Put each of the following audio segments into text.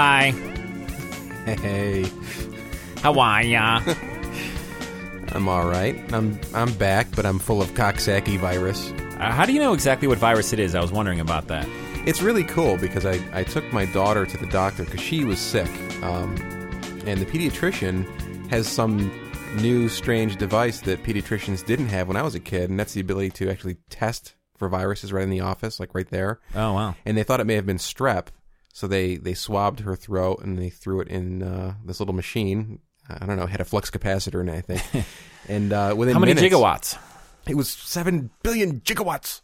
Hi, Hey, how are ya? I'm all right. I'm I'm back, but I'm full of Coxsackie virus. Uh, how do you know exactly what virus it is? I was wondering about that. It's really cool because I, I took my daughter to the doctor because she was sick, um, and the pediatrician has some new strange device that pediatricians didn't have when I was a kid, and that's the ability to actually test for viruses right in the office, like right there. Oh wow. And they thought it may have been strep, so they they swabbed her throat and they threw it in uh, this little machine. I don't know, had a flux capacitor in it, I think. and uh, within How many minutes, gigawatts? It was seven billion gigawatts.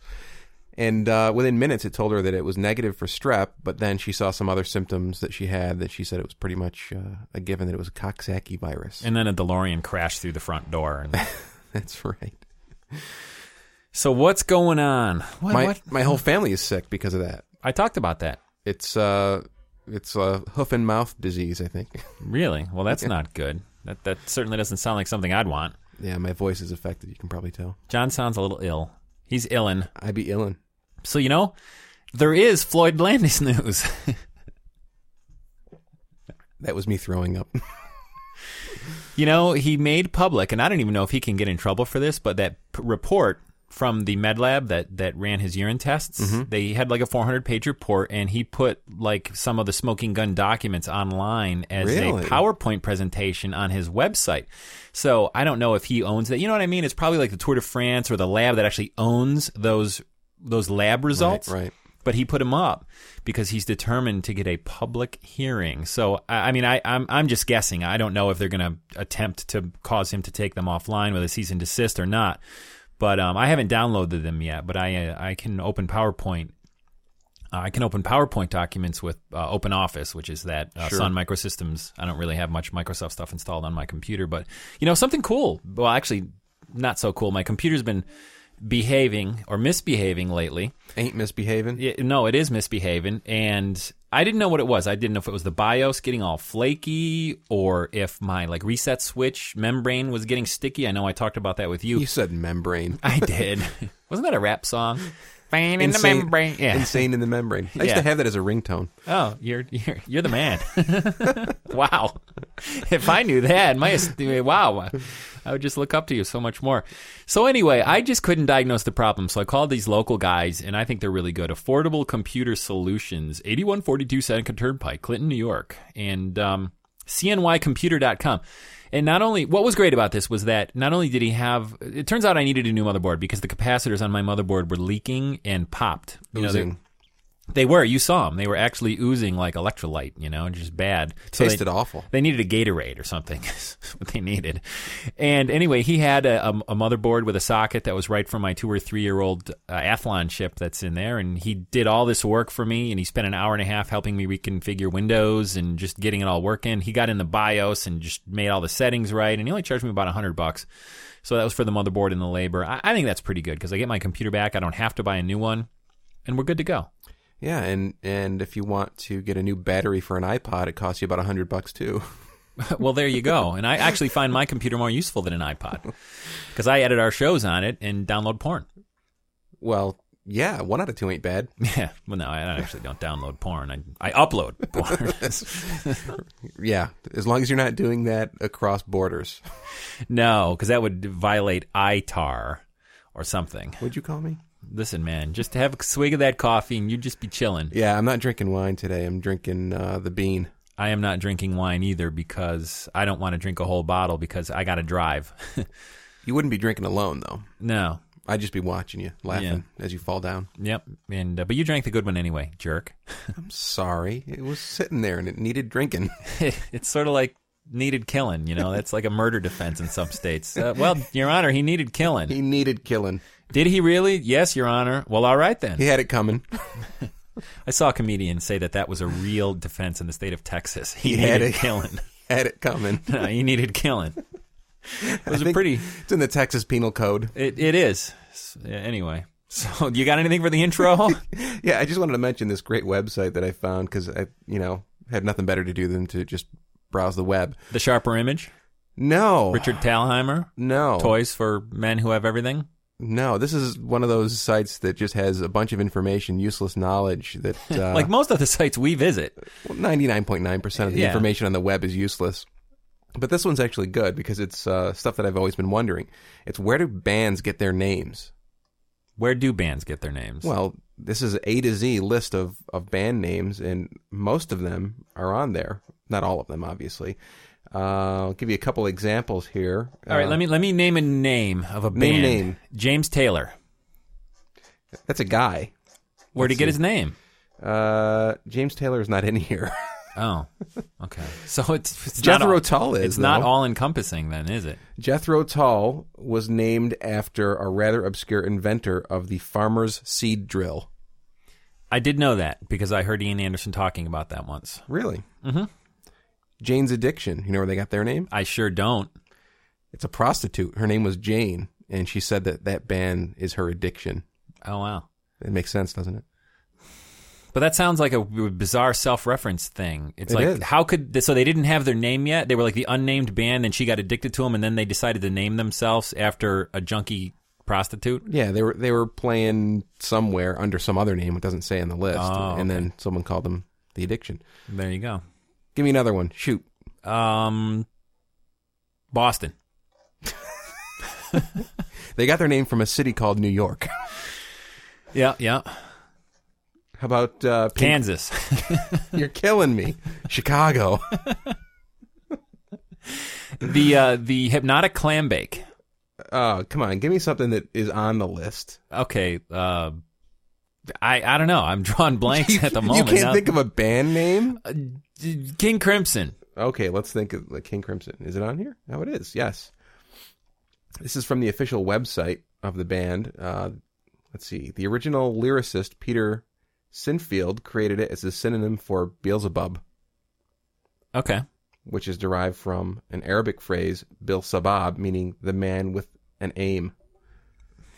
And uh, within minutes, it told her that it was negative for strep. But then she saw some other symptoms that she had that she said it was pretty much uh, a given that it was a Coxsackie virus. And then a DeLorean crashed through the front door. And... That's right. so what's going on? What, my what? my whole family is sick because of that. I talked about that. It's uh, it's a hoof and mouth disease, I think. Really? Well, that's not good. That that certainly doesn't sound like something I'd want. yeah, my voice is affected. You can probably tell. John sounds a little ill. He's illin. I be illin. So you know, there is Floyd Landis news. That was me throwing up. You know, he made public, and I don't even know if he can get in trouble for this, but that p- report from the med lab that, that ran his urine tests, Mm-hmm. they had like a 400 page report, and he put like some of the smoking gun documents online as Really? a PowerPoint presentation on his website. So I don't know if he owns that. You know what I mean? It's probably like the Tour de France or the lab that actually owns those those lab results right. but he put them up because he's determined to get a public hearing. So I I mean, I, I'm I'm just guessing. I don't know if they're going to attempt to cause him to take them offline with a cease and desist or not. But um, I haven't downloaded them yet. But I uh, I can open PowerPoint. Uh, I can open PowerPoint documents with uh, Open Office, which is that uh, Sure. Sun Microsystems. I don't really have much Microsoft stuff installed on my computer, but you know something cool. Well, actually, not so cool. My computer's been behaving or misbehaving lately. Ain't misbehaving. Yeah, no, it is misbehaving, and I didn't know what it was. I didn't know if it was the BIOS getting all flaky or if my like reset switch membrane was getting sticky. I know I talked about that with you. You said membrane. I did. Wasn't that a rap song? Fan in the membrane. Yeah. Insane in the membrane. I used Yeah. to have that as a ringtone. Oh, you're you're you're the man. wow. If I knew that, my wow, I would just look up to you so much more. So anyway, I just couldn't diagnose the problem, so I called these local guys, and I think they're really good. Affordable Computer Solutions, eighty-one forty-two Seneca Turnpike, Clinton, New York, and um, CNYComputer.com. And not only, what was great about this was that not only did he have, it turns out I needed a new motherboard because the capacitors on my motherboard were leaking and popped. You know, they-. They were. You saw them. They were actually oozing like electrolyte. You know, just bad. So Tasted they, awful. They needed a Gatorade or something. is what they needed. And anyway, he had a, a, a motherboard with a socket that was right for my two or three year old uh, Athlon chip that's in there. And he did all this work for me. And he spent an hour and a half helping me reconfigure Windows and just getting it all working. He got in the BIOS and just made all the settings right. And he only charged me about a hundred bucks. So that was for the motherboard and the labor. I, I think that's pretty good because I get my computer back. I don't have to buy a new one, and we're good to go. Yeah, and and if you want to get a new battery for an iPod, it costs you about a hundred bucks too. well, there you go. And I actually find my computer more useful than an iPod because I edit our shows on it and download porn. Well, yeah, one out of two ain't bad. Yeah, well, no, I actually don't download porn. I I upload porn. Yeah, as long as you're not doing that across borders. no, because that would violate ITAR or something. What'd you call me? Listen, man, just have a swig of that coffee and you'd just be chilling. Yeah, I'm not drinking wine today. I'm drinking uh, the bean. I am not drinking wine either because I don't want to drink a whole bottle because I got to drive. You wouldn't be drinking alone though. no. I'd just be watching you, laughing as you fall down. Yep. And uh, but you drank the good one anyway, jerk. I'm sorry. It was sitting there and it needed drinking. it's sort of like needed killing. You know, that's like a murder defense in some states. Uh, well, Your Honor, he needed killing. He needed killing. Did he really? Yes, Your Honor. Well, all right then. He had it coming. I saw a comedian say that that was a real defense in the state of Texas. He, He had it. killing. had it coming. No, he needed killing. It was a pretty. It's in the Texas Penal Code. It, it is. Yeah, Anyway, so you got anything for the intro? Yeah, I just wanted to mention this great website that I found because I, you know, had nothing better to do than to just browse the web. the sharper image. No, Richard Thalheimer. no, Toys for men who have everything. No. This is one of those sites that just has a bunch of information, useless knowledge that, uh, like most of the sites we visit. ninety nine point nine percent of the Yeah. information on the web is useless. But this one's actually good because it's uh, stuff that I've always been wondering. It's where do bands get their names? Where do bands get their names? Well, this is an A to Z list of, of band names, and most of them are on there. Not all of them, obviously. Uh, I'll give you a couple examples here. all right, let me let me name a name of a band. Name name. James Taylor. That's a guy. Where'd he get his name? Uh, James Taylor is not in here. Oh, okay. So it's, it's not Jethro all, Tull is. It's not all encompassing, then, is it? Jethro Tull was named after a rather obscure inventor of the farmer's seed drill. I did know that because I heard Ian Anderson talking about that once. Really? Mm-hmm. Jane's Addiction. You know where they got their name? I sure don't. It's a prostitute. Her name was Jane, and she said that that band is her addiction. Oh wow. It makes sense, doesn't it? But that sounds like a bizarre self-reference thing. It's It like is. how could they, so they didn't have their name yet? They were like the unnamed band, and she got addicted to them, and then they decided to name themselves after a junkie prostitute. Yeah, they were they were playing somewhere under some other name. It doesn't say on the list, Oh, and then someone called them the Addiction. There you go. Give me another one. Shoot. Um, Boston. They got their name from a city called New York. Yeah, yeah. How about uh, Pink- Kansas. You're killing me. Chicago. the uh, the hypnotic clam bake. Oh, come on. Give me something that is on the list. Okay. Uh, I I don't know. I'm drawing blanks at the moment. you can't Now- think of a band name? King Crimson. Okay, let's think of like King Crimson. Is it on here? Oh, it is. Yes. This is from the official website of the band. Uh, let's see. The original lyricist Peter Sinfield created it as a synonym for Beelzebub, Okay. which is derived from an Arabic phrase Bil Sabab, meaning the man with an aim.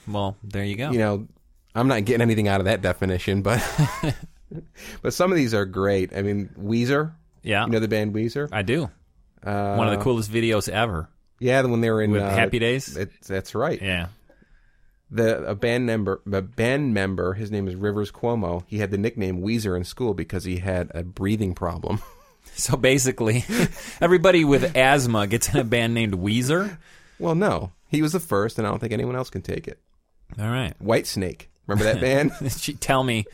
Well, there you go. You know, I'm not getting anything out of that definition, but but some of these are great. I mean, Weezer. yeah, You know the band Weezer? I do. Uh, One of the coolest videos ever Yeah, the when they were in with uh, Happy Days. It, that's right. yeah. The a band member, a band member, his name is Rivers Cuomo. He had the nickname Weezer in school because he had a breathing problem. So basically, everybody with asthma gets in a band named Weezer. well, no, he was the first, and I don't think anyone else can take it. All right. White Snake, remember that band? She- Tell me.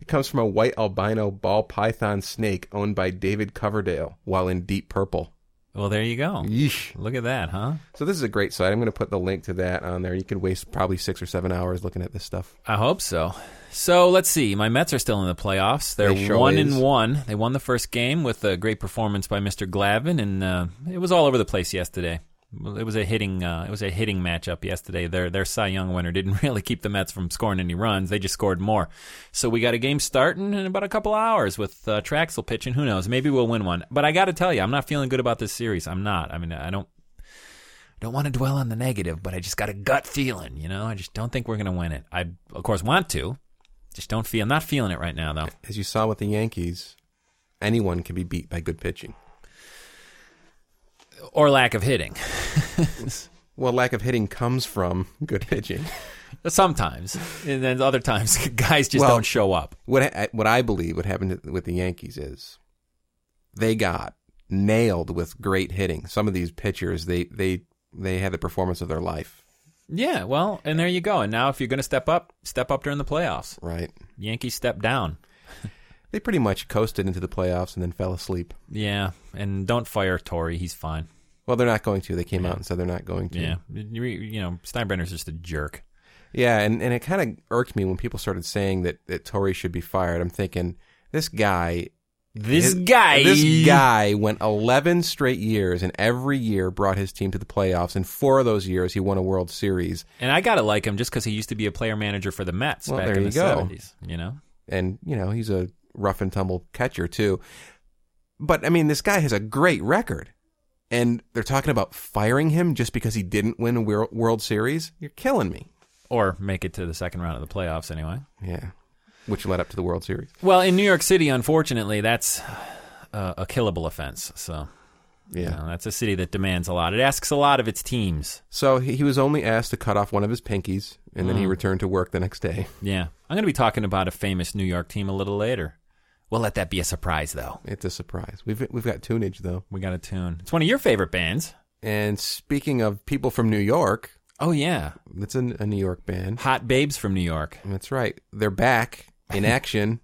it comes from a white albino ball python snake owned by David Coverdale while in Deep Purple. Well, there you go. Yeesh. Look at that, huh? So this is a great site. I'm going to put the link to that on there. You can waste probably six or seven hours looking at this stuff. I hope so. So let's see. My Mets are still in the playoffs. They're They sure one is. and one. They won the first game with a great performance by Mr. Glavine, and uh, it was all over the place yesterday. Well, It was a hitting. Uh, it was a hitting matchup yesterday. Their their Cy Young winner didn't really keep the Mets from scoring any runs. They just scored more. So we got a game starting in about a couple hours with uh, Trachsel pitching. Who knows? Maybe we'll win one. But I got to tell you, I'm not feeling good about this series. I'm not. I mean, I don't. Don't want to dwell on the negative, but I just got a gut feeling, you know. I just don't think we're going to win it. I, of course, want to, just don't feel. I'm not feeling it right now, though. As you saw with the Yankees, anyone can be beat by good pitching. Or lack of hitting. Well, lack of hitting comes from good pitching. Sometimes, and then other times, guys just Well- don't show up. what I, what I believe what happened with the Yankees is they got nailed with great hitting. Some of these pitchers they they they had the performance of their life. Yeah, well, and there you go. And now, if you're going to step up, step up during the playoffs. Right. Yankees step down. They pretty much coasted into the playoffs and then fell asleep. Yeah, and don't fire Torre. He's fine. Well, they're not going to. They came out and said they're not going to. Yeah, you, you know, Steinbrenner's just a jerk. Yeah, and, and it kind of irked me when people started saying that, that Torre should be fired. I'm thinking, this guy This His- guy. This guy went 11 straight years, and every year brought his team to the playoffs. And four of those years, he won a World Series. And I gotta like him just because he used to be a player manager for the Mets Well, back there in you the go. seventies. You know, And, you know, he's a rough and tumble catcher, too. But, I mean, this guy has a great record. And they're talking about firing him just because he didn't win a World Series? You're killing me. or make it to the second round of the playoffs anyway. Yeah. Which led up to the World Series. Well, in New York City, unfortunately, that's uh, a killable offense. So, Yeah. you know, that's a city that demands a lot. It asks a lot of its teams. So he, he was only asked to cut off one of his pinkies, and then he returned to work the next day. Yeah, I'm going to be talking about a famous New York team a little later. We'll let that be a surprise, though. It's a surprise. We've we've got tunage though. We got a tune. It's one of your favorite bands. And speaking of people from New York, Oh yeah, it's a, a New York band. Hot Babes from New York. That's right. They're back in action.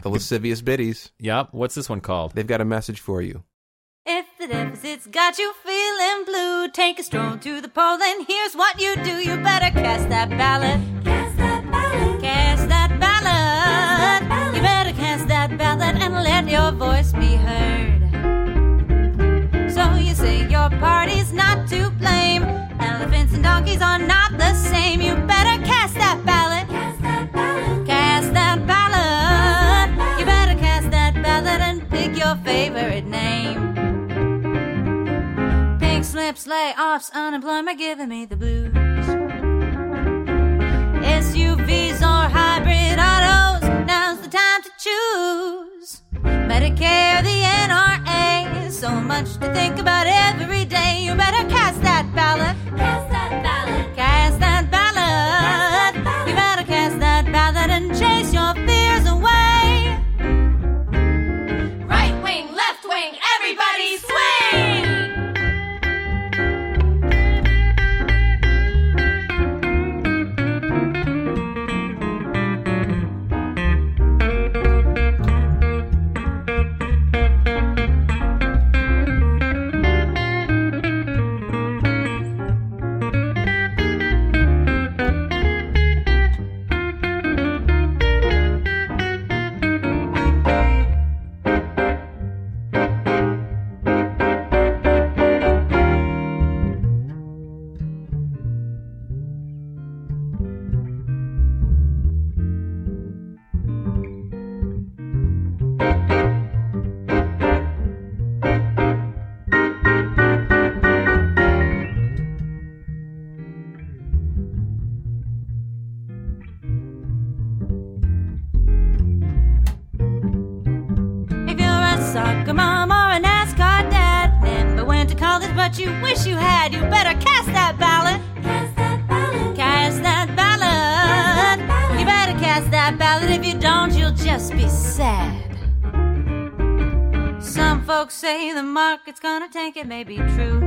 the lascivious biddies. Yep. What's this one called? They've got a message for you. If the deficit's got you feeling blue, take a stroll to the poll, and here's what you do. You better cast that ballot. And your voice be heard. So you say your party's not to blame. Elephants and donkeys are not the same. You better cast that ballot. Cast that ballot. Cast that ballot. You better cast that ballot and pick your favorite name. Pink slips, layoffs, unemployment giving me the blues. Medicare, the NRA, so much to think about every day. You better cast that ballot. Cast that ballot. Soccer mom or a NASCAR dad, never went to college but you wish you had, you better cast that ballot. Cast that ballot. Cast that ballot. You better cast that ballot. If you don't, you'll just be sad. Some folks say the market's gonna tank, it may be true.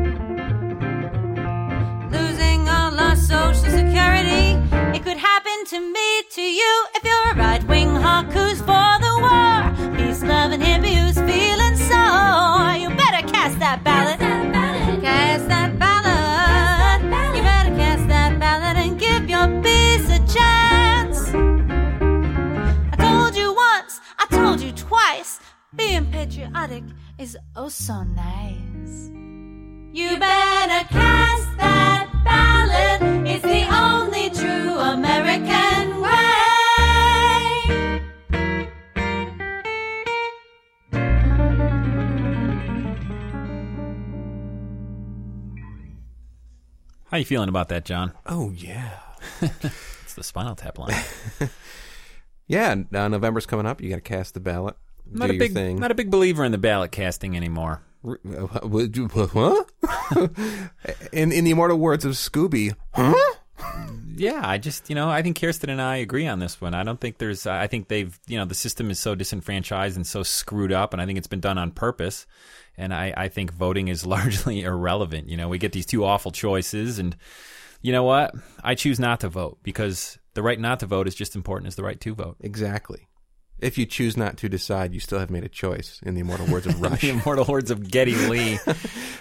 Losing all our social security, it could happen to me, to you, if you're a right wing hawk who's for the war. Peace, love, and hippie that ballot. Cast that ballot. You better cast that ballot and give your peace a chance. I told you once, I told you twice. Being patriotic is oh so nice. You better cast that ballot. It's the only true American way. How you feeling about that, John? Oh yeah. It's the Spinal Tap line. Yeah, uh, November's coming up. You got to cast the ballot. not a big, thing. not a big believer in the ballot casting anymore. Uh, would you- Huh? in in the immortal words of Scooby, huh? Yeah, I just you know I think Kirsten and I agree on this one. I don't think there's. I think they've you know the system is so disenfranchised and so screwed up, and I think it's been done on purpose. And I, I think voting is largely irrelevant. You know, we get these two awful choices, and you know what? I choose not to vote because the right not to vote is just important as the right to vote. Exactly. If you choose not to decide, you still have made a choice. In the immortal words of Rush. the immortal hordes of Geddy Lee.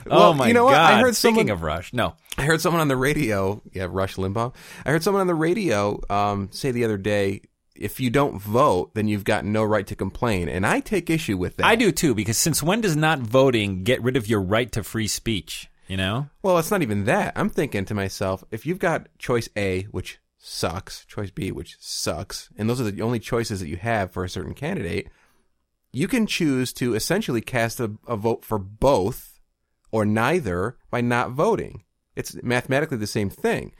Well, oh my you know what? god! I heard Speaking someone- of Rush, no, I heard someone on the radio, yeah, Rush Limbaugh. I heard someone on the radio um, say the other day, if you don't vote, then you've got no right to complain. And I take issue with that. I do too, because since when does not voting get rid of your right to free speech? You know? Well, it's not even that. I'm thinking to myself, if you've got choice A, which sucks, choice B, which sucks, and those are the only choices that you have for a certain candidate, you can choose to essentially cast a, a vote for both or neither by not voting. It's mathematically the same thing.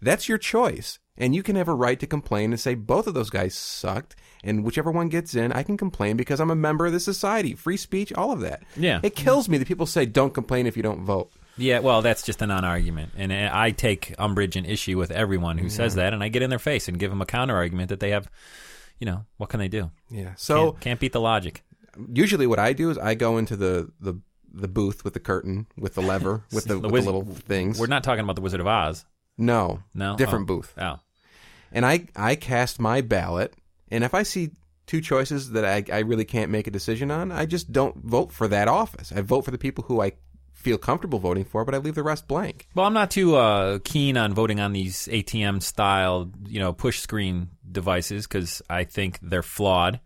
That's your choice. And you can have a right to complain and say both of those guys sucked, and whichever one gets in, I can complain because I'm a member of the society. Free speech, all of that. Yeah. It kills me that people say don't complain if you don't vote. Yeah, well, that's just a non-argument, and I take umbrage and issue with everyone who says that, and I get in their face and give them a counter argument that they have. You know, what can they do? Yeah. So Can't, can't beat the logic. usually what I do is I go into the the, the booth with the curtain with the lever with the, with the little things. We're not talking about the Wizard of Oz. no, No, different Oh. booth. Oh, And I I cast my ballot, and if I see two choices that I I really can't make a decision on, I just don't vote for that office. I vote for the people who I feel comfortable voting for, but I leave the rest blank. well, I'm not too uh, keen on voting on these ATM style, you know, push screen devices because I think they're flawed.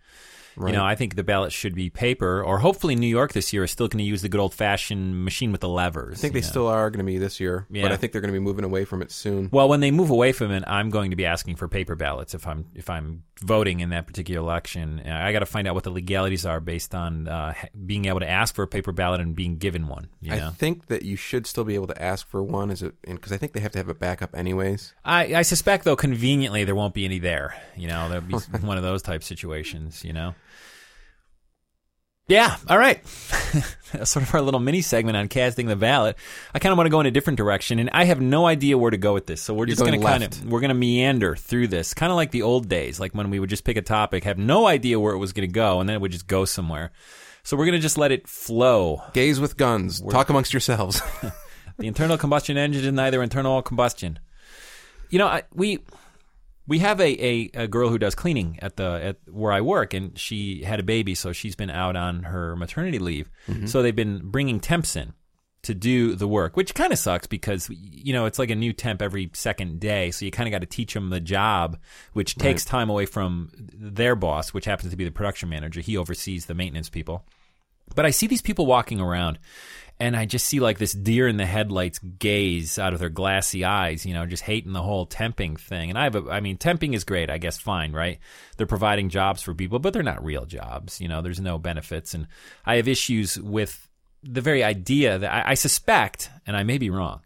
You know, I think the ballot should be paper, or hopefully New York this year is still going to use the good old fashioned machine with the levers. I think they still are going to be this year, Yeah. but I think they're going to be moving away from it soon. Well, when they move away from it, I'm going to be asking for paper ballots if I'm if I'm voting in that particular election. I got to find out what the legalities are based on uh, being able to ask for a paper ballot and being given one. You know, I think that you should still be able to ask for one, is it? Because I think they have to have a backup anyways. I, I suspect though conveniently there won't be any there. You know, there'll be one of those type situations. You know. Yeah. All right. That's sort of our little mini segment on casting the ballot. I kind of want to go in a different direction, and I have no idea where to go with this. So we're just going to kind of we're going to meander through this, kind of like the old days, like when we would just pick a topic, have no idea where it was going to go, and then it would just go somewhere. So we're going to just let it flow. Gaze with guns, talk amongst yourselves. The internal combustion engine is neither internal or combustion. You know, I, we we have a, a, a girl who does cleaning at the at where I work, and she had a baby, so she's been out on her maternity leave. Mm-hmm. So they've been bringing temps in to do the work, which kind of sucks because you know it's like a new temp every second day, so you kind of got to teach them the job, which takes time away from their boss, which happens to be the production manager. He oversees the maintenance people. But I see these people walking around and I just see like this deer in the headlights gaze out of their glassy eyes, you know, just hating the whole temping thing. And I have a, I mean, temping is great, I guess, fine, right? They're providing jobs for people, but they're not real jobs, you know, there's no benefits. And I have issues with the very idea that I, I suspect, and I may be wrong,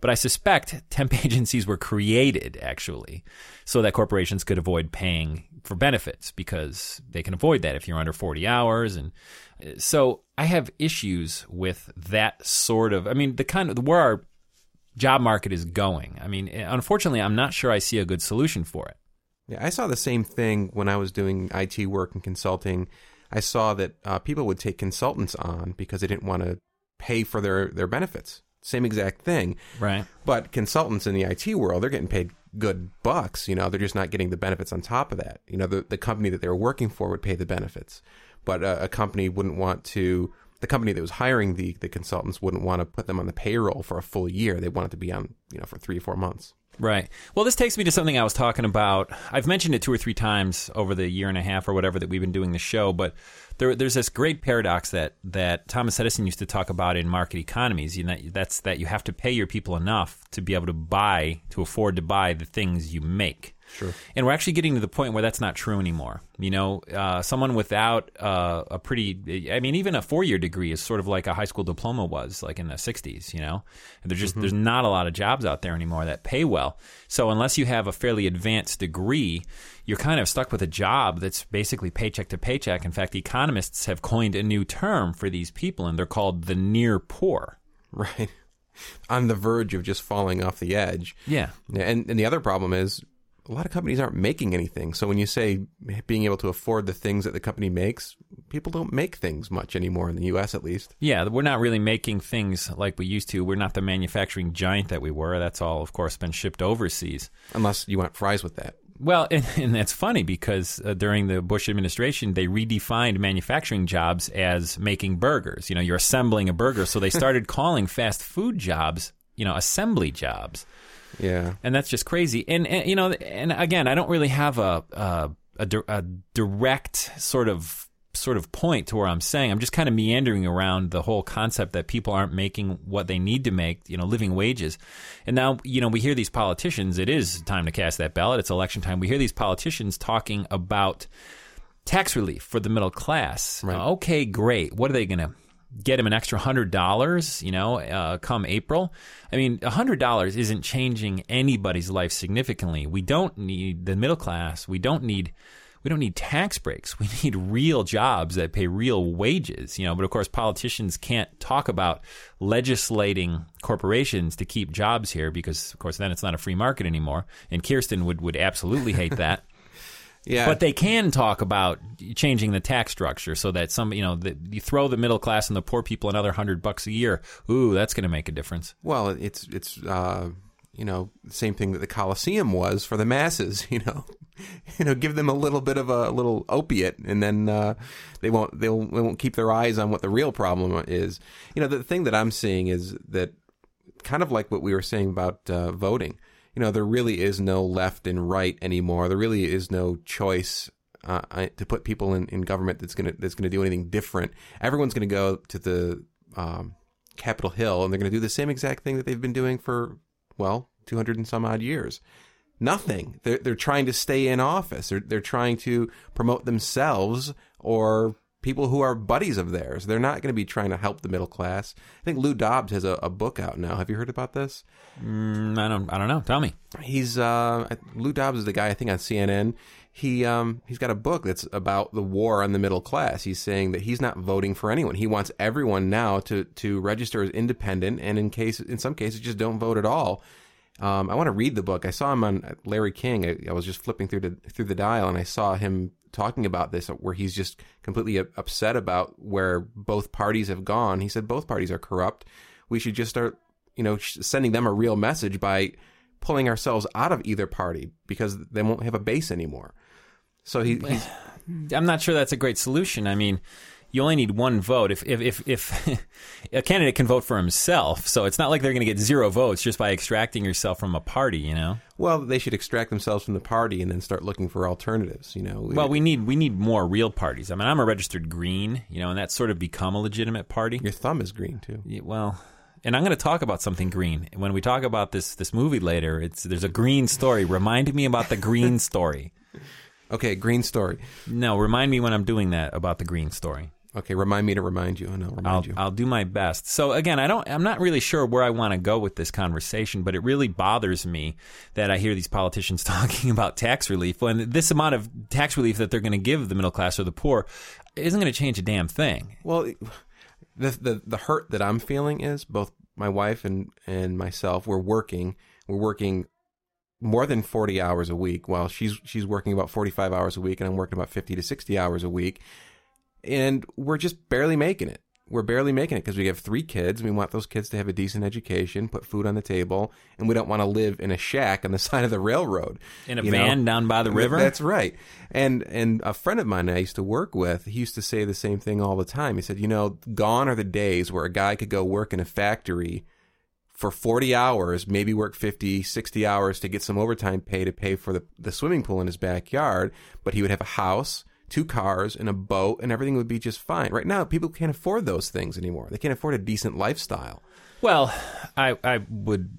but I suspect temp agencies were created actually so that corporations could avoid paying for benefits because they can avoid that if you're under 40 hours. And so I have issues with that sort of, I mean, the kind of where our job market is going. I mean, unfortunately, I'm not sure I see a good solution for it. Yeah, I saw the same thing when I was doing IT work and consulting. I saw that uh, people would take consultants on because they didn't want to pay for their, their benefits. Same exact thing. Right. But consultants in the IT world, they're getting paid good bucks. You know, they're just not getting the benefits on top of that. You know, the, the company that they were working for would pay the benefits, but uh, a company wouldn't want to. The company that was hiring the the consultants wouldn't want to put them on the payroll for a full year. They want it to be on, you know, for three or four months. Right. Well, this takes me to something I was talking about. I've mentioned it two or three times over the year and a half or whatever that we've been doing the show, but there, there's this great paradox that, that Thomas Edison used to talk about in market economies. You know, that's that you have to pay your people enough to be able to buy, to afford to buy the things you make. Sure. And we're actually getting to the point where that's not true anymore. You know, uh, someone without uh, a pretty, I mean, even a four year degree is sort of like a high school diploma was, like in the 60s, you know? There's just, there's not a lot of jobs out there anymore that pay well. So unless you have a fairly advanced degree, you're kind of stuck with a job that's basically paycheck to paycheck. In fact, economists have coined a new term for these people, and they're called the near poor. Right. On the verge of just falling off the edge. Yeah. Yeah, And, and the other problem is a lot of companies aren't making anything. So when you say being able to afford the things that the company makes, people don't make things much anymore in the U.S. at least. Yeah, we're not really making things like we used to. We're not the manufacturing giant that we were. That's all, of course, been shipped overseas. Unless you want fries with that. Well, and, and that's funny because uh, during the Bush administration, they redefined manufacturing jobs as making burgers. You know, you're assembling a burger. So they started calling fast food jobs, you know, assembly jobs. Yeah. And that's just crazy. And, and you know, and again, I don't really have a, a a, di- a direct sort of sort of point to where I'm saying I'm just kind of meandering around the whole concept that people aren't making what they need to make, you know, living wages. And now, you know, we hear these politicians, it is time to cast that ballot. It's election time. We hear these politicians talking about tax relief for the middle class. Right. Okay, great. What are they going to get him an extra hundred dollars? You know, uh, come April. I mean, hundred dollars isn't changing anybody's life significantly. We don't need the middle class. We don't need. We don't need tax breaks. We need real jobs that pay real wages, you know. But of course, politicians can't talk about legislating corporations to keep jobs here because, of course, then it's not a free market anymore. And Kirsten would, would absolutely hate that. Yeah, But they can talk about changing the tax structure so that some, you know, the, you throw the middle class and the poor people another hundred bucks a year. Ooh, that's going to make a difference. Well, it's it's uh, you know the same thing that the Colosseum was for the masses. You know, you know, give them a little bit of a, little opiate, and then uh, they won't they'll they won't keep their eyes on what the real problem is. You know, the thing that I'm seeing is that kind of like what we were saying about uh, voting. You know, there really is no left and right anymore. There really is no choice uh, I- to put people in, in government that's gonna that's gonna do anything different. Everyone's gonna go to the um, Capitol Hill and they're gonna do the same exact thing that they've been doing for well, two hundred and some odd years. Nothing. They're they're trying to stay in office. They're they're trying to promote themselves or people who are buddies of theirs. They're not going to be trying to help the middle class. I think Lou Dobbs has a, a book out now. Have you heard about this? Mm, I don't, I don't know. Tell me. He's uh, Lou Dobbs is the guy I think on CNN. He um, he's got a book that's about the war on the middle class. He's saying that he's not voting for anyone. He wants everyone now to to register as independent, and in case in some cases just don't vote at all. Um, I want to read the book. I saw him on Larry King. I, I was just flipping through the through the dial, and I saw him talking about this, where he's just completely upset about where both parties have gone. He said both parties are corrupt. We should just start, you know, sending them a real message by pulling ourselves out of either party because they won't have a base anymore. So he, he's I'm not sure that's a great solution. I mean, you only need one vote. If if if, if a candidate can vote for himself, so it's not like they're going to get zero votes just by extracting yourself from a party. You know. well, they should extract themselves from the party and then start looking for alternatives. You know, Well, we need we need more real parties. I mean, I'm a registered Green, you know, and that's sort of become a legitimate party. your thumb is green too. Yeah, well, and I'm going to talk about something green when we talk about this this movie later. It's there's a green story. Remind me about the green story. Okay, green story. No, remind me when I'm doing that about the green story. Okay, remind me to remind you, and I'll remind I'll, you. I'll do my best. So again, I don't. I'm not really sure where I want to go with this conversation, but it really bothers me that I hear these politicians talking about tax relief when this amount of tax relief that they're going to give the middle class or the poor isn't going to change a damn thing. Well, the, the the hurt that I'm feeling is both my wife and and myself. We're working. We're working more than 40 hours a week, while she's she's working about 45 hours a week, and I'm working about 50 to 60 hours a week, and we're just barely making it. We're barely making it because we have three kids. We want those kids to have a decent education, put food on the table, and we don't want to live in a shack on the side of the railroad. In a you know? van down by the river. That's right. And and a friend of mine I used to work with, he used to say the same thing all the time. He said, "You know, gone are the days where a guy could go work in a factory for 40 hours, maybe work 50, 60 hours to get some overtime pay to pay for the, the swimming pool in his backyard, but he would have a house, two cars, and a boat, and everything would be just fine. Right now, people can't afford those things anymore. They can't afford a decent lifestyle. Well, I I would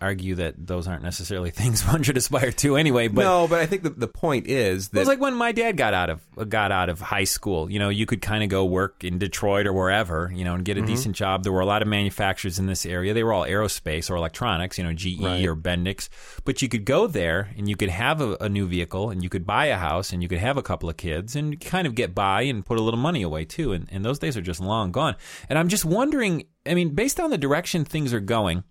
argue that those aren't necessarily things one should aspire to anyway. But no, but I think the, the point is It was like when my dad got out of got out of high school. You know, you could kind of go work in Detroit or wherever, you know, and get a Mm-hmm. decent job. There were a lot of manufacturers in this area. They were all aerospace or electronics, you know, GE Right. or Bendix. But you could go there and you could have a, a new vehicle and you could buy a house and you could have a couple of kids and kind of get by and put a little money away too. And, and those days are just long gone. And I'm just wondering. I mean, based on the direction things are going,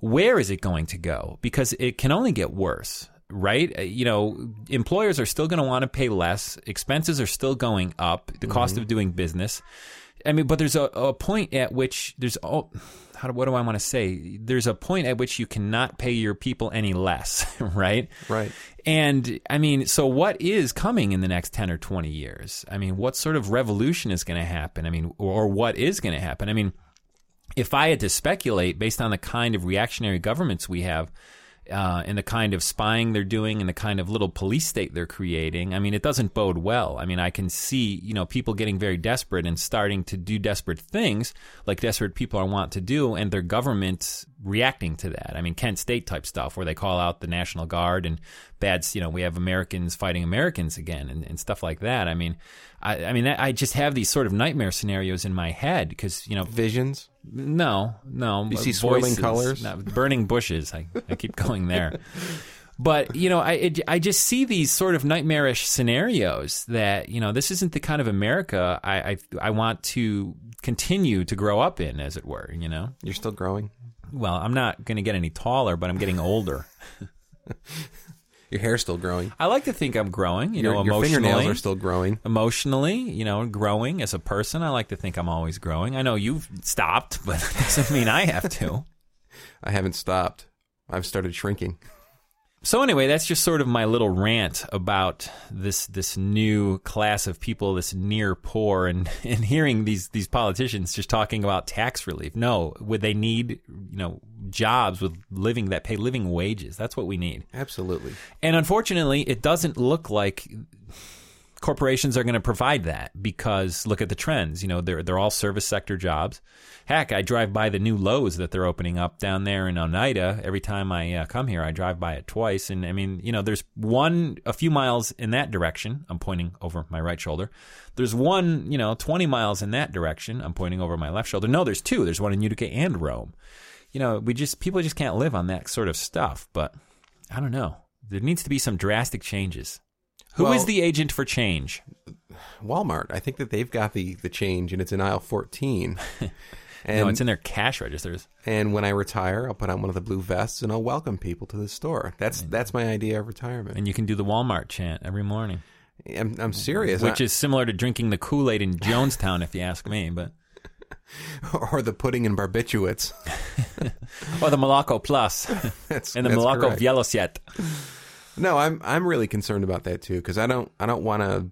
where is it going to go? Because it can only get worse, right? Uh, You know, employers are still going to want to pay less. Expenses are still going up. The cost of doing business. I mean, but there's a, a point at which there's oh, how do, what do I want to say? There's a point at which you cannot pay your people any less, right? Right. And I mean, so what is coming in the next 10 or 20 years? I mean, what sort of revolution is going to happen? I mean, or what is going to happen? I mean, if I had to speculate based on the kind of reactionary governments we have, uh, and the kind of spying they're doing and the kind of little police state they're creating, I mean, it doesn't bode well. I mean, I can see, you know, people getting very desperate and starting to do desperate things like desperate people are want to do, and their government reacting to that. I mean, Kent State type stuff where they call out the National Guard and bad, you know, we have Americans fighting Americans again and, and stuff like that. I mean, I, I mean, I just have these sort of nightmare scenarios in my head because, you know, Visions. no, no. You uh, see swirling colors? no, burning bushes. I, I keep going there. But you know, I it, I just see these sort of nightmarish scenarios that you know this isn't the kind of America I I, I want to continue to grow up in, as it were. You know, You're still growing. well, I'm not going to get any taller, but I'm getting older. Your hair's still growing. I like to think I'm growing. You Your, know, your fingernails are still growing. emotionally, you know, growing as a person. I like to think I'm always growing. I know you've stopped, but that doesn't mean I have to. I haven't stopped. I've started shrinking. So anyway, that's just sort of my little rant about this this new class of people, this near poor, and and hearing these these politicians just talking about tax relief. No, would they need you know jobs with living that pay living wages? That's what we need. Absolutely. And unfortunately, it doesn't look like corporations are going to provide that because look at the trends. You know, they're they're all service sector jobs. Heck, I drive by the new Lowe's that they're opening up down there in Oneida. Every time I uh, come here, I drive by it twice. And I mean, you know, there's one a few miles in that direction. I'm pointing over my right shoulder. There's one, you know, 20 miles in that direction. I'm pointing over my left shoulder. No, there's two. There's one in Utica and Rome. You know, we just people just can't live on that sort of stuff. But I don't know. There needs to be some drastic changes. Who is Well- the agent for change? Walmart. I think that they've got the the change, and it's in aisle 14. And, no, it's in their cash registers. and when I retire, I'll put on one of the blue vests and I'll welcome people to the store. That's mm. that's my idea of retirement. And you can do the Walmart chant every morning, I'm, I'm serious. which I- is similar to drinking the Kool Aid in Jonestown, if you ask me. But or the pudding and barbiturates. or the Moloko Plus and the correct. Vellocet. No, I'm I'm really concerned about that too because I don't I don't want to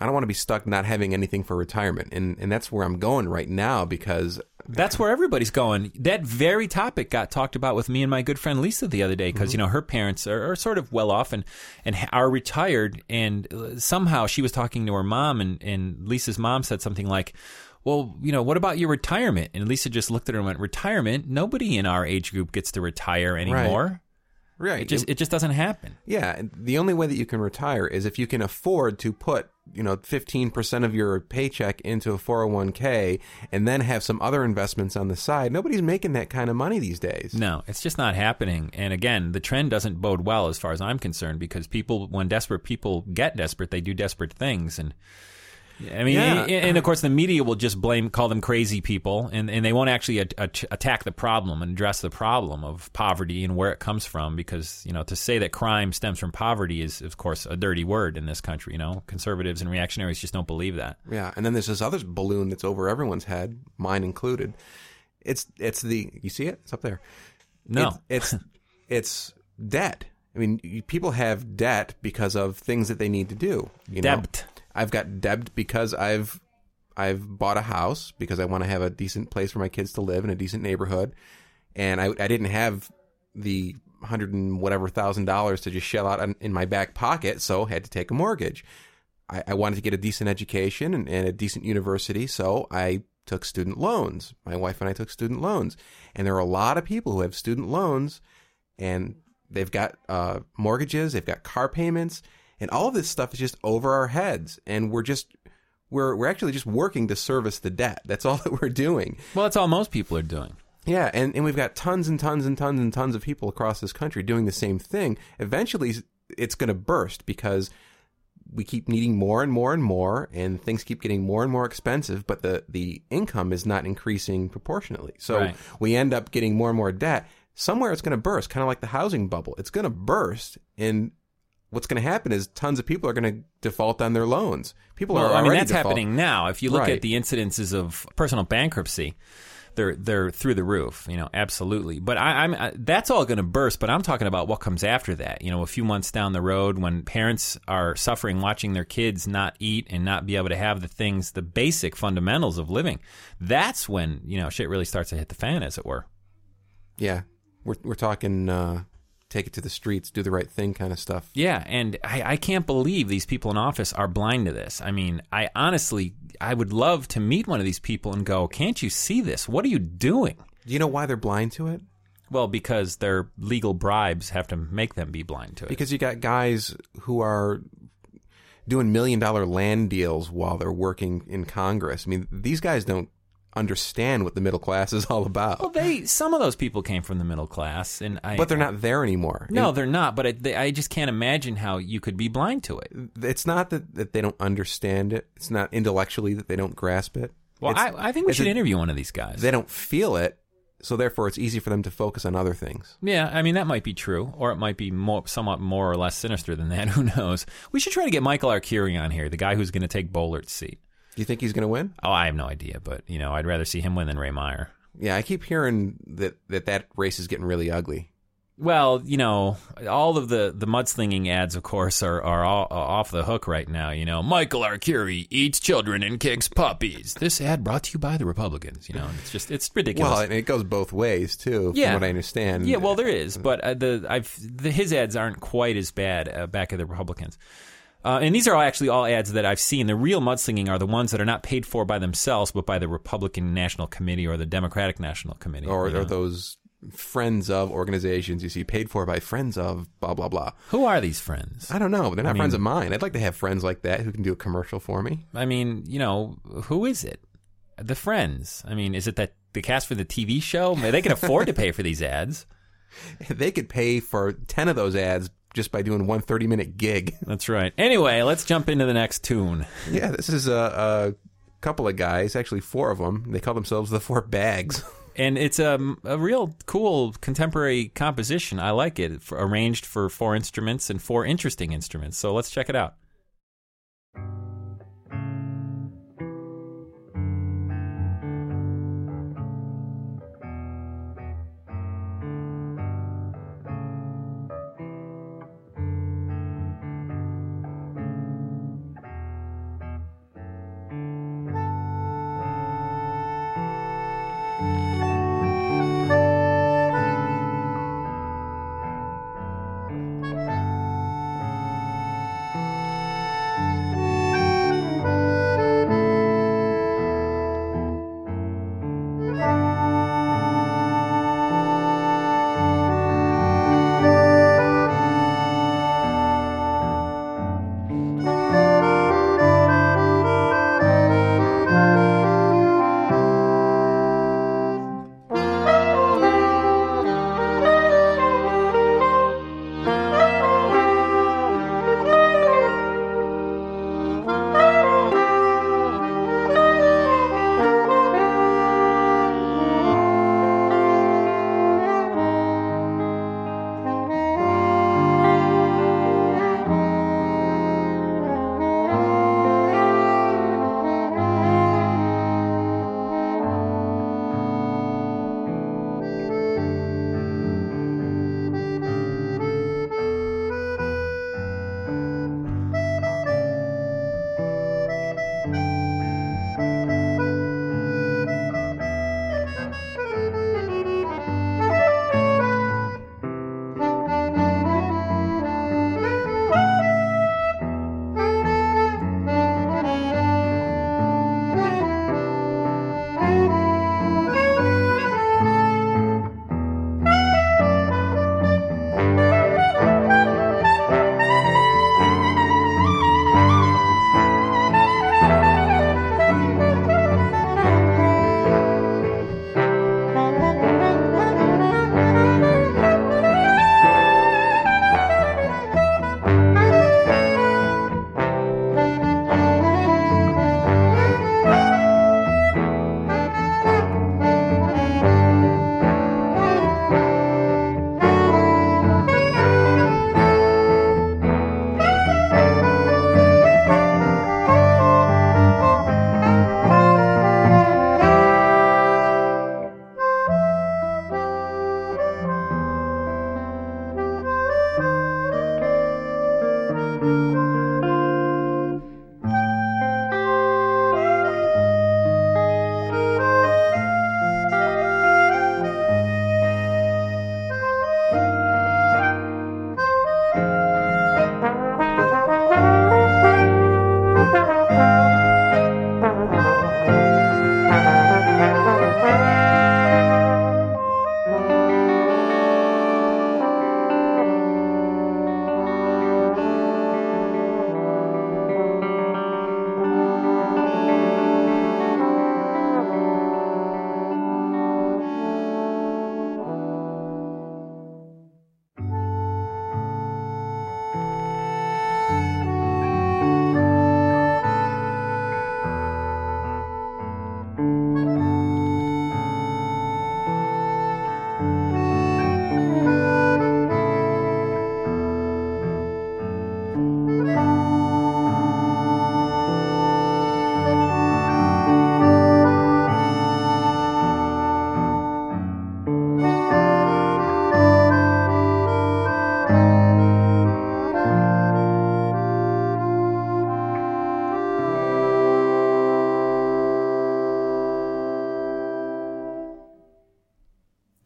I don't want to be stuck not having anything for retirement, and and that's where I'm going right now because That's where everybody's going. That very topic got talked about with me and my good friend Lisa the other day because you know her parents are, are sort of well off and and are retired, and uh, somehow she was talking to her mom, and and Lisa's mom said something like. Well, you know, what about your retirement? And Lisa just looked at her and went, "Retirement? Nobody in our age group gets to retire anymore. right, It just it just doesn't happen." yeah, the only way that you can retire is if you can afford to put you know 15 percent of your paycheck into a 401k and then have some other investments on the side. Nobody's making that kind of money these days. No, it's just not happening. And again, the trend doesn't bode well as far as I'm concerned because people, when desperate people get desperate, they do desperate things. And I mean, Yeah. and, of course, the media will just blame, call them crazy people, and, and they won't actually at, at, attack the problem and address the problem of poverty and where it comes from. Because you know, to say that crime stems from poverty is, of course, a dirty word in this country. You know, conservatives and reactionaries just don't believe that. Yeah, and then there's this other balloon that's over everyone's head, mine included. It's it's the you see it? It's up there. No, It's it's, it's debt. I mean, people have debt because of things that they need to do. You know? I've got debt because I've I've bought a house because I want to have a decent place for my kids to live in a decent neighborhood, and I I didn't have the hundred and whatever thousand dollars to just shell out on, in my back pocket, so had to take a mortgage. I, I wanted to get a decent education and, and a decent university, so I took student loans. My wife and I took student loans, and there are a lot of people who have student loans, and they've got uh, mortgages, they've got car payments, and all of this stuff is just over our heads, and we're just we're we're actually just working to service the debt. That's all that we're doing. well, that's all most people are doing. Yeah, and, and we've got tons and tons and tons and tons of people across this country doing the same thing. Eventually, it's going to burst because we keep needing more and more and more, and things keep getting more and more expensive, but the, the income is not increasing proportionately. So Right. we end up getting more and more debt. Somewhere it's going to burst, kind of like the housing bubble. It's going to burst, and what's going to happen is tons of people are going to default on their loans. People Well, are I mean, that's default- happening now. If you look Right. at the incidences of personal bankruptcy, they're they're through the roof. You know, absolutely. But I, I'm I, that's all going to burst. But I'm talking about what comes after that. You know, a few months down the road, when parents are suffering watching their kids not eat and not be able to have the things, the basic fundamentals of living. That's when you know shit really starts to hit the fan, as it were. Yeah, we're we're talking uh, take it to the streets, do the right thing kind of stuff. Yeah, and I, I can't believe these people in office are blind to this. I mean, I honestly, I would love to meet one of these people and go, "Can't you see this? What are you doing?" Do you know why they're blind to it? Well, because their legal bribes have to make them be blind to it. Because you got guys who are doing million dollar land deals while they're working in Congress. I mean, these guys don't understand what the middle class is all about. well, they some of those people came from the middle class, and I. but they're not there anymore. No, And they're not. But I, they, I just can't imagine how you could be blind to it. it's not that, that they don't understand it. It's not intellectually that they don't grasp it. Well, I, I think we should a- interview one of these guys. They don't feel it, so therefore it's easy for them to focus on other things. Yeah, I mean that might be true, or it might be more, somewhat more or less sinister than that. Who knows? We should try to get Michael Arcuri on here, the guy who's going to take Boehlert's seat. Do you think he's going to win? Oh, I have no idea, but you know, I'd rather see him win than Ray Meier. Yeah, I keep hearing that that, that race is getting really ugly. Well, you know, all of the the mudslinging ads, of course, are are all, off the hook right now. You know, Michael Arcuri eats children and kicks puppies. This ad brought to you by the Republicans. You know, it's just it's ridiculous. Well, and it goes both ways too, Yeah. from what I understand. Yeah, well, there is, but uh, the I've the, his ads aren't quite as bad uh, back at the Republicans. Uh, and these are all actually all ads that I've seen. The real mudslinging are the ones that are not paid for by themselves, but by the Republican National Committee or the Democratic National Committee. or, you know? or those friends of organizations you see paid for by friends of blah blah blah. Who are these friends? I don't know. They're not mean- friends of mine. I'd like to have friends like that who can do a commercial for me. I mean, you know, who is it? The friends. I mean, is it that the cast for the TV show? They can afford to pay for these ads. They could pay for 10 of those ads just by doing one 30 minute gig. That's right. Anyway, let's jump into the next tune. yeah, this is a, a couple of guys, actually four of them. They call themselves the Four Bags. And it's a, a real cool contemporary composition. I like it, arranged for four instruments and four interesting instruments. So let's check it out.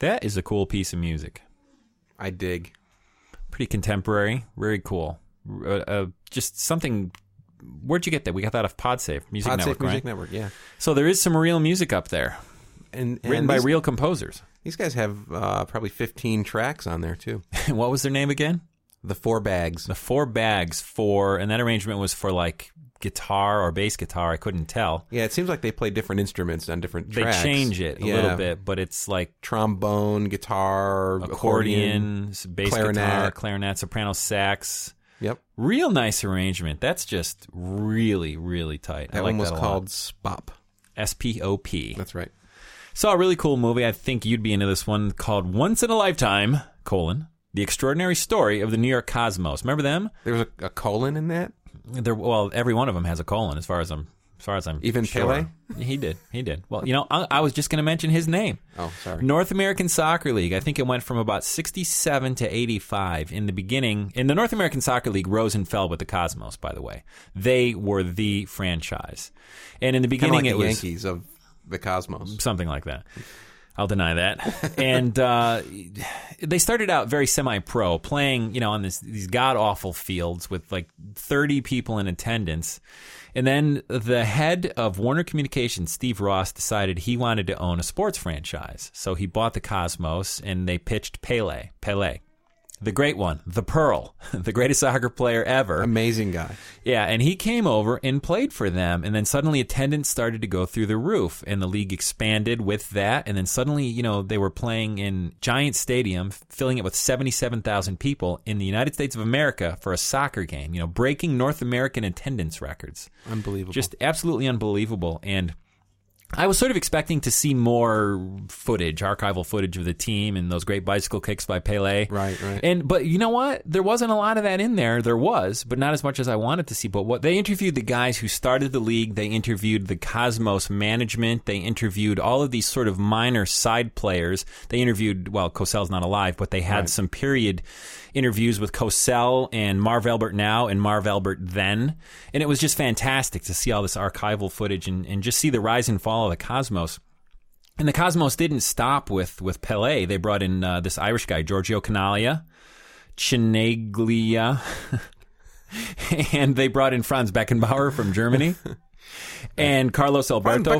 That is a cool piece of music. I dig. Pretty contemporary. Very cool. Uh, uh, just something. Where'd you get that? We got that off PodSafe Music Podsafe Network, Music right? Network, yeah. So there is some real music up there, And, and written by these, real composers. These guys have uh, probably 15 tracks on there too. what was their name again? The Four Bags. The four bags for, and that arrangement was for like guitar or bass guitar. I couldn't tell. Yeah, it seems like they play different instruments on different They tracks. change it a Yeah. little bit, but it's like Trombone, guitar, accordion. accordion, bass clarinet. guitar, clarinet, soprano sax. Yep. Real nice arrangement. That's just really, really tight. I That like one was that called Spop. S P O P. That's right. Saw a really cool movie. I think you'd be into this one called Once in a Lifetime: colon The Extraordinary Story of the New York Cosmos. Remember them? There was a, a colon in that. They're, well, every one of them has a colon, as far as I'm, as far as I'm Even sure. Pele? He did. He did. Well, you know, I, I was just going to mention his name. Oh, sorry. North American Soccer League. I think it went from about 67 to 85 in the beginning. In the North American Soccer League, rose and fell with the Cosmos. By the way, they were the franchise, and in the beginning, like it the was Yankees of the Cosmos. something like that. I'll deny that. and uh, they started out very semi-pro, playing you know on this, these god awful fields with like 30 people in attendance. And then the head of Warner Communications, Steve Ross, decided he wanted to own a sports franchise. So he bought the Cosmos, and they pitched Pele, Pele, the great one, the Pearl, the greatest soccer player ever. Amazing guy. Yeah, and he came over and played for them, and then suddenly attendance started to go through the roof, and the league expanded with that, and then suddenly, you know, they were playing in Giant Stadium, filling it with seventy-seven thousand people in the United States of America for a soccer game. You know, breaking North American attendance records, Unbelievable. just absolutely unbelievable, and. I was sort of expecting to see more footage, archival footage of the team and those great bicycle kicks by Pele. Right, right. And but you know what? There wasn't a lot of that in there. There was, but not as much as I wanted to see. But what they interviewed the guys who started the league, they interviewed the Cosmos management, they interviewed all of these sort of minor side players. They interviewed well, Cosell's not alive, but they had some period interviews with Cosell and Marv Albert now and Marv Albert then. And it was just fantastic to see all this archival footage and, and just see the rise and fall of the Cosmos. And the Cosmos didn't stop with with Pele. They brought in uh, this Irish guy, Giorgio Canalia, Chinaglia, and they brought in Franz Beckenbauer from Germany, and Carlos Alberto,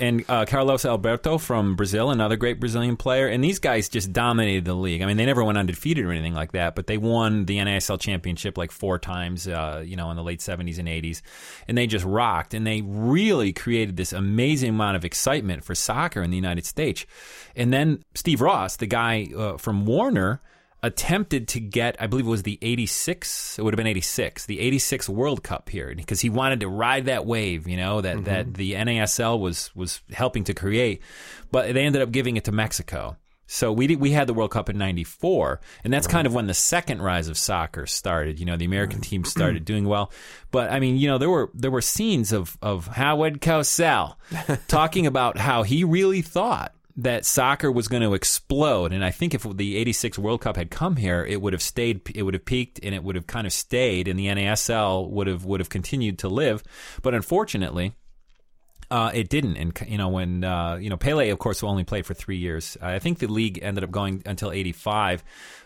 and uh, Carlos Alberto from Brazil, another great Brazilian player. And these guys just dominated the league. I mean, they never went undefeated or anything like that, but they won the NASL championship like four times, uh, you know, in the late '70s and '80s, and they just rocked. And they really created this amazing amount of excitement for soccer in the United States. And then Steve Ross, the guy uh, from Warner attempted to get, I believe it was the 86, it would have been 86, the 86 World Cup here because he wanted to ride that wave, you know, that, that mm-hmm. the NASL was, was helping to create. But they ended up giving it to Mexico. So we did, we had the World Cup in '94, and that's kind of when the second rise of soccer started. You know, the American team started doing well, but I mean, you know, there were there were scenes of of Howard Cosell talking about how he really thought that soccer was going to explode, and I think if the '86 World Cup had come here, it would have stayed, it would have peaked, and it would have kind of stayed, and the NASL would have would have continued to live. But unfortunately, uh, it didn't, and you know when uh, you know Pele, of course, only played for three years. I think the league ended up going until '85,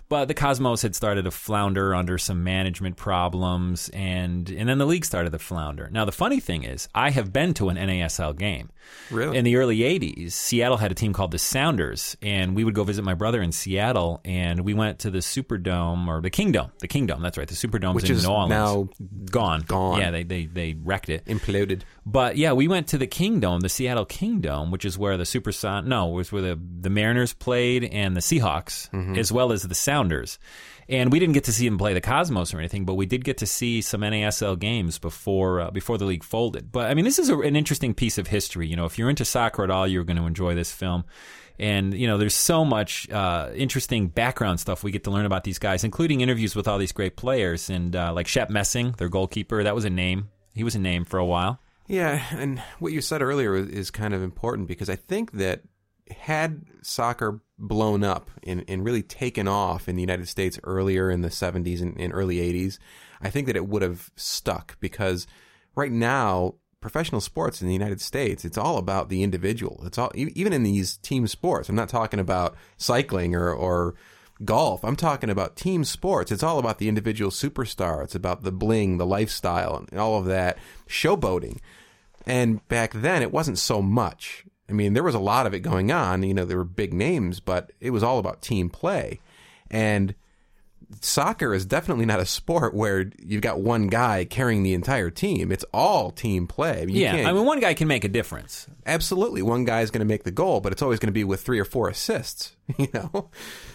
but the Cosmos had started to flounder under some management problems, and and then the league started to flounder. Now the funny thing is, I have been to an NASL game. Really? In the early '80s, Seattle had a team called the Sounders, and we would go visit my brother in Seattle, and we went to the Superdome or the Kingdome, the Kingdome. That's right, the Superdome Which in is New Orleans. now gone, gone. Yeah, they they they wrecked it. Imploded. But yeah, we went to the Kingdome, the Seattle Kingdome, which is where the Super Son no, was where the the Mariners played and the Seahawks, mm-hmm. as well as the Sounders. And we didn't get to see him play the Cosmos or anything, but we did get to see some NASL games before uh, before the league folded. But I mean, this is a, an interesting piece of history. You know, if you're into soccer at all, you're going to enjoy this film. And you know, there's so much uh, interesting background stuff we get to learn about these guys, including interviews with all these great players, and uh, like Shep Messing, their goalkeeper. That was a name. He was a name for a while. Yeah, and what you said earlier is kind of important because I think that had soccer blown up and, and really taken off in the United States earlier in the 70s and, and early 80s, I think that it would have stuck because right now, professional sports in the United States, it's all about the individual. It's all even in these team sports. I'm not talking about cycling or or golf. I'm talking about team sports. It's all about the individual superstar. It's about the bling, the lifestyle, and all of that showboating. And back then, it wasn't so much. I mean, there was a lot of it going on. You know, there were big names, but it was all about team play. And soccer is definitely not a sport where you've got one guy carrying the entire team. It's all team play. I mean, yeah, I mean, one guy can make a difference. absolutely, one guy is going to make the goal, but it's always going to be with three or four assists. You know,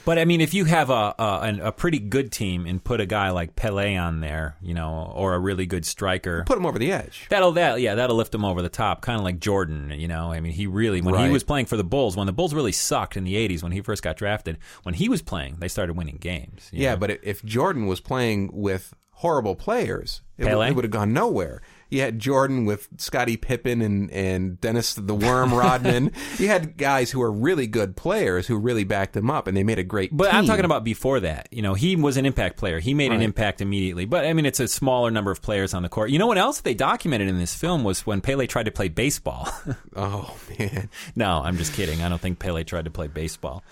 But I mean, if you have a a, an- a pretty good team and put a guy like Pele on there, you know, or a really good striker, put him over the edge. That'll that yeah that'll lift him over the top, kind of like Jordan. You know, I mean, he really when he was playing for the Bulls, when the Bulls really sucked in the '80s when he first got drafted, when he was playing, they started winning games. Yeah, know? but if Jordan was playing with horrible players, it, Pele? it would have gone nowhere. You had Jordan with Scottie Pippen and, and Dennis the Worm Rodman. you had guys who were really good players who really backed him up, and they made a great. But I'm talking about before that. You know, he was an impact player. He made an impact immediately. But I mean, it's a smaller number of players on the court. You know what else they documented in this film was when Pele tried to play baseball. Oh man, No, I'm just kidding. I don't think Pele tried to play baseball,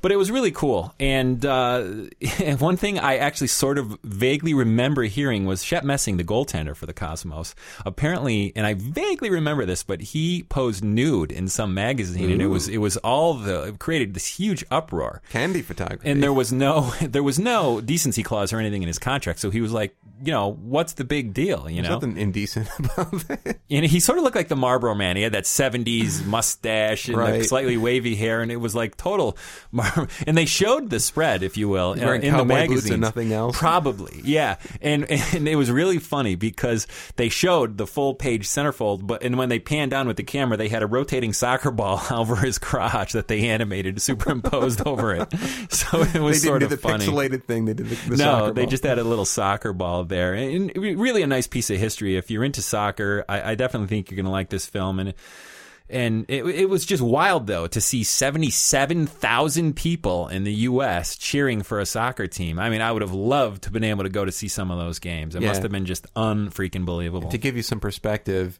but it was really cool. And uh, and one thing I actually sort of vaguely remember hearing was Shep Messing, the goaltender for the Cosmos. Apparently, and I vaguely remember this, but he posed nude in some magazine, and it was it was all the it created this huge uproar. candy photography. And there was no there was no decency clause or anything in his contract, so he was like, you know, what's the big deal? You There's know, nothing indecent about that. and he sort of looked like the Marlboro man. He had that '70s mustache and the Right. slightly wavy hair, and it was like total. Mar- and they showed the spread, if you will, in, in the magazine. nothing else? Probably, yeah. And and it was really funny because they showed the full page centerfold, but and when they panned down with the camera, they had a rotating soccer ball over his crotch that they animated superimposed over it. So it They was didn't sort do of the funny. pixelated thing. They did the, the No, they just had a little soccer ball there, and really a nice piece of history. If you're into soccer, I, I definitely think you're going to like this film. And and it, it was just wild though to see 77,000 people in the U.S. cheering for a soccer team. I mean, I would have loved to have been able to go to see some of those games. It Yeah. must have been just unfreaking believable. to give you some perspective,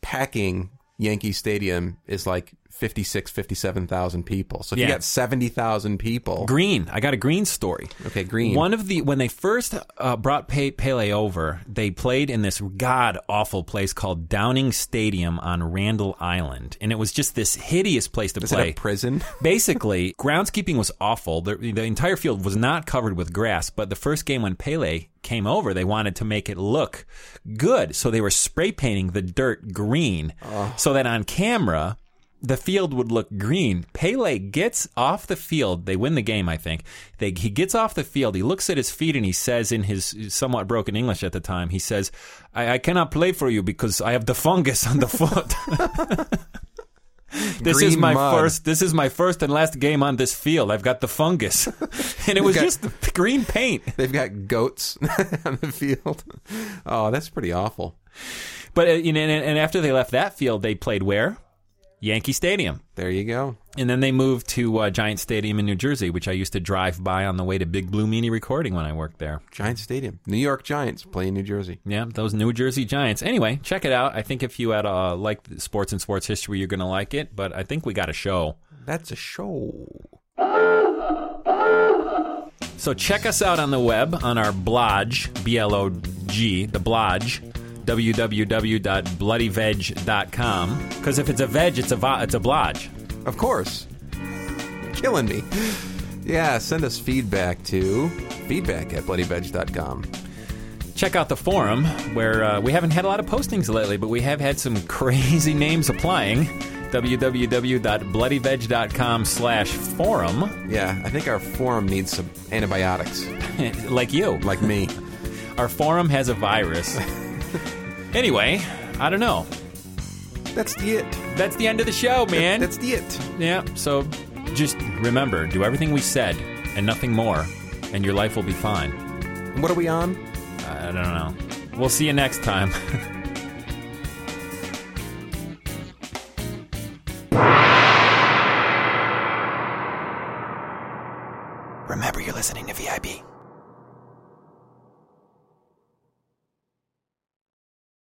packing Yankee Stadium is like 56, 57,000 people. So if Yeah. you got 70,000 people. Green. I got a green story. Okay, green. One of the when they first uh, brought Pe- Pele over, they played in this god awful place called Downing Stadium on Randall Island, and it was just this hideous place to is it play. a prison? Basically, groundskeeping was awful. The, the entire field was not covered with grass. But the first game when Pele came over, they wanted to make it look good, so they were spray painting the dirt green, so that on camera the field would look green. Pele gets off the field. They win the game, I think. They, he gets off the field. He looks at his feet and he says, in his somewhat broken English at the time, he says, I, I cannot play for you because I have the fungus on the foot. this is my mud. first. This is my first and last game on this field. I've got the fungus, and it was got- just green paint. They've got goats on the field. Oh, that's pretty awful. But uh, you know, and, and after they left that field, they played where? Yankee Stadium. There you go. And then they moved to uh, Giant Stadium in New Jersey, which I used to drive by on the way to Big Blue Meanie Recording when I worked there. Giant Stadium. New York Giants play in New Jersey. Yeah, those New Jersey Giants. Anyway, check it out. I think if you had uh, like sports and sports history, you're going to like it. But I think we got a show. That's a show. So check us out on the web on our blog, B L O G, the blog, www.bloodyveg.com. Because if it's a veg, it's a vo- it's a blog. Of course. Killing me. Yeah, send us feedback to feedback at bloodyveg.com. Check out the forum where uh, we haven't had a lot of postings lately, but we have had some crazy names applying. www.bloodyveg.com slash forum, Yeah, I think our forum needs some antibiotics, like you. like me. Our forum has a virus. anyway, I don't know. That's the it. That's the end of the show, man. That's the it. Yeah, so just remember, do everything we said and nothing more, and your life will be fine. What are we on? I don't know. We'll see you next time.